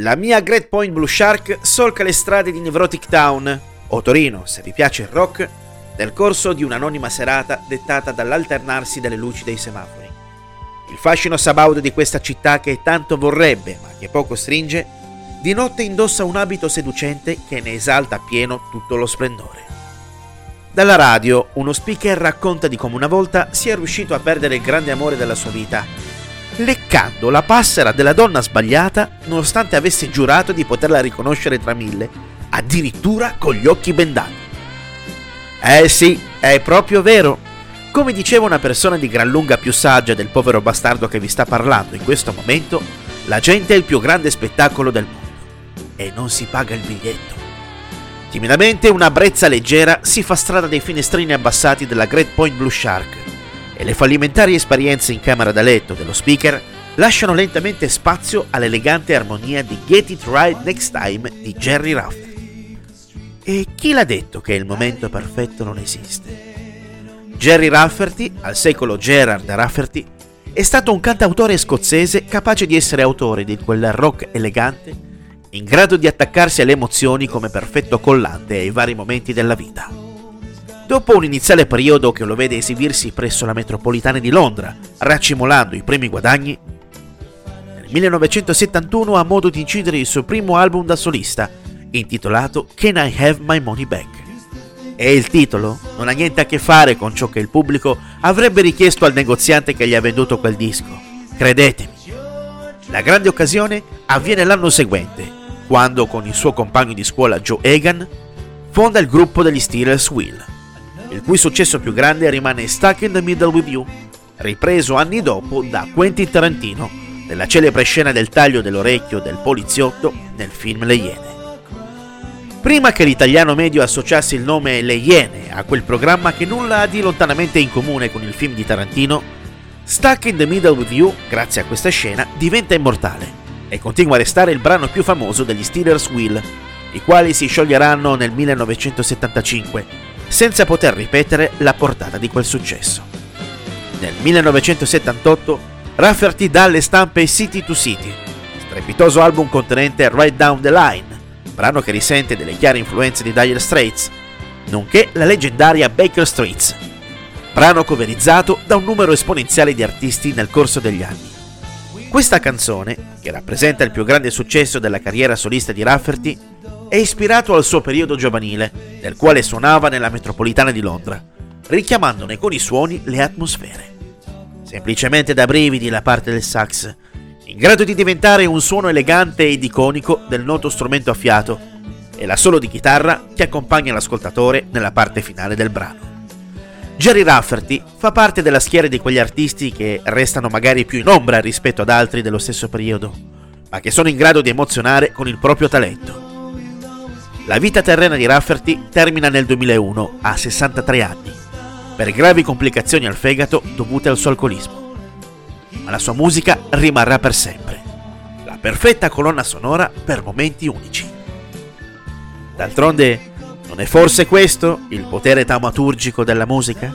La mia Great Point Blue Shark solca le strade di Nevrotic Town, o Torino, se vi piace il rock, nel corso di un'anonima serata dettata dall'alternarsi delle luci dei semafori. Il fascino sabaudo di questa città che tanto vorrebbe, ma che poco stringe, di notte indossa un abito seducente che ne esalta appieno tutto lo splendore. Dalla radio, uno speaker racconta di come una volta sia riuscito a perdere il grande amore della sua vita, leccando la passera della donna sbagliata nonostante avesse giurato di poterla riconoscere tra mille, addirittura con gli occhi bendati. Eh sì, è proprio vero. Come diceva una persona di gran lunga più saggia del povero bastardo che vi sta parlando in questo momento, la gente è il più grande spettacolo del mondo e non si paga il biglietto. Timidamente una brezza leggera si fa strada dei finestrini abbassati della Great Point Blue Shark e le fallimentari esperienze in camera da letto dello speaker lasciano lentamente spazio all'elegante armonia di Get It Right Next Time di Jerry Rafferty. E chi l'ha detto che il momento perfetto non esiste? Jerry Rafferty, al secolo Gerard Rafferty, è stato un cantautore scozzese capace di essere autore di quel rock elegante, in grado di attaccarsi alle emozioni come perfetto collante ai vari momenti della vita. Dopo un iniziale periodo che lo vede esibirsi presso la metropolitana di Londra, racimolando i primi guadagni, nel 1971 ha modo di incidere il suo primo album da solista, intitolato Can I Have My Money Back? E il titolo non ha niente a che fare con ciò che il pubblico avrebbe richiesto al negoziante che gli ha venduto quel disco. Credetemi. La grande occasione avviene l'anno seguente, quando con il suo compagno di scuola Joe Egan fonda il gruppo degli Steelers Wheel, il cui successo più grande rimane Stuck in the Middle with You, ripreso anni dopo da Quentin Tarantino nella celebre scena del taglio dell'orecchio del poliziotto nel film Le Iene. Prima che l'italiano medio associasse il nome Le Iene a quel programma che nulla ha di lontanamente in comune con il film di Tarantino, Stuck in the Middle with You, grazie a questa scena, diventa immortale e continua a restare il brano più famoso degli Steelers Wheel, i quali si scioglieranno nel 1975, senza poter ripetere la portata di quel successo. Nel 1978 Rafferty dà alle stampe City to City, strepitoso album contenente Right Down the Line, brano che risente delle chiare influenze di Dire Straits, nonché la leggendaria Baker Streets, brano coverizzato da un numero esponenziale di artisti nel corso degli anni. Questa canzone, che rappresenta il più grande successo della carriera solista di Rafferty, è ispirato al suo periodo giovanile, nel quale suonava nella metropolitana di Londra, richiamandone con i suoni le atmosfere. Semplicemente da brividi la parte del sax, in grado di diventare un suono elegante ed iconico del noto strumento a fiato, e la solo di chitarra che accompagna l'ascoltatore nella parte finale del brano. Jerry Rafferty fa parte della schiera di quegli artisti che restano magari più in ombra rispetto ad altri dello stesso periodo, ma che sono in grado di emozionare con il proprio talento. La vita terrena di Rafferty termina nel 2001, a 63 anni, per gravi complicazioni al fegato dovute al suo alcolismo ma la sua musica rimarrà per sempre. La perfetta colonna sonora per momenti unici. D'altronde, non è forse questo il potere taumaturgico della musica?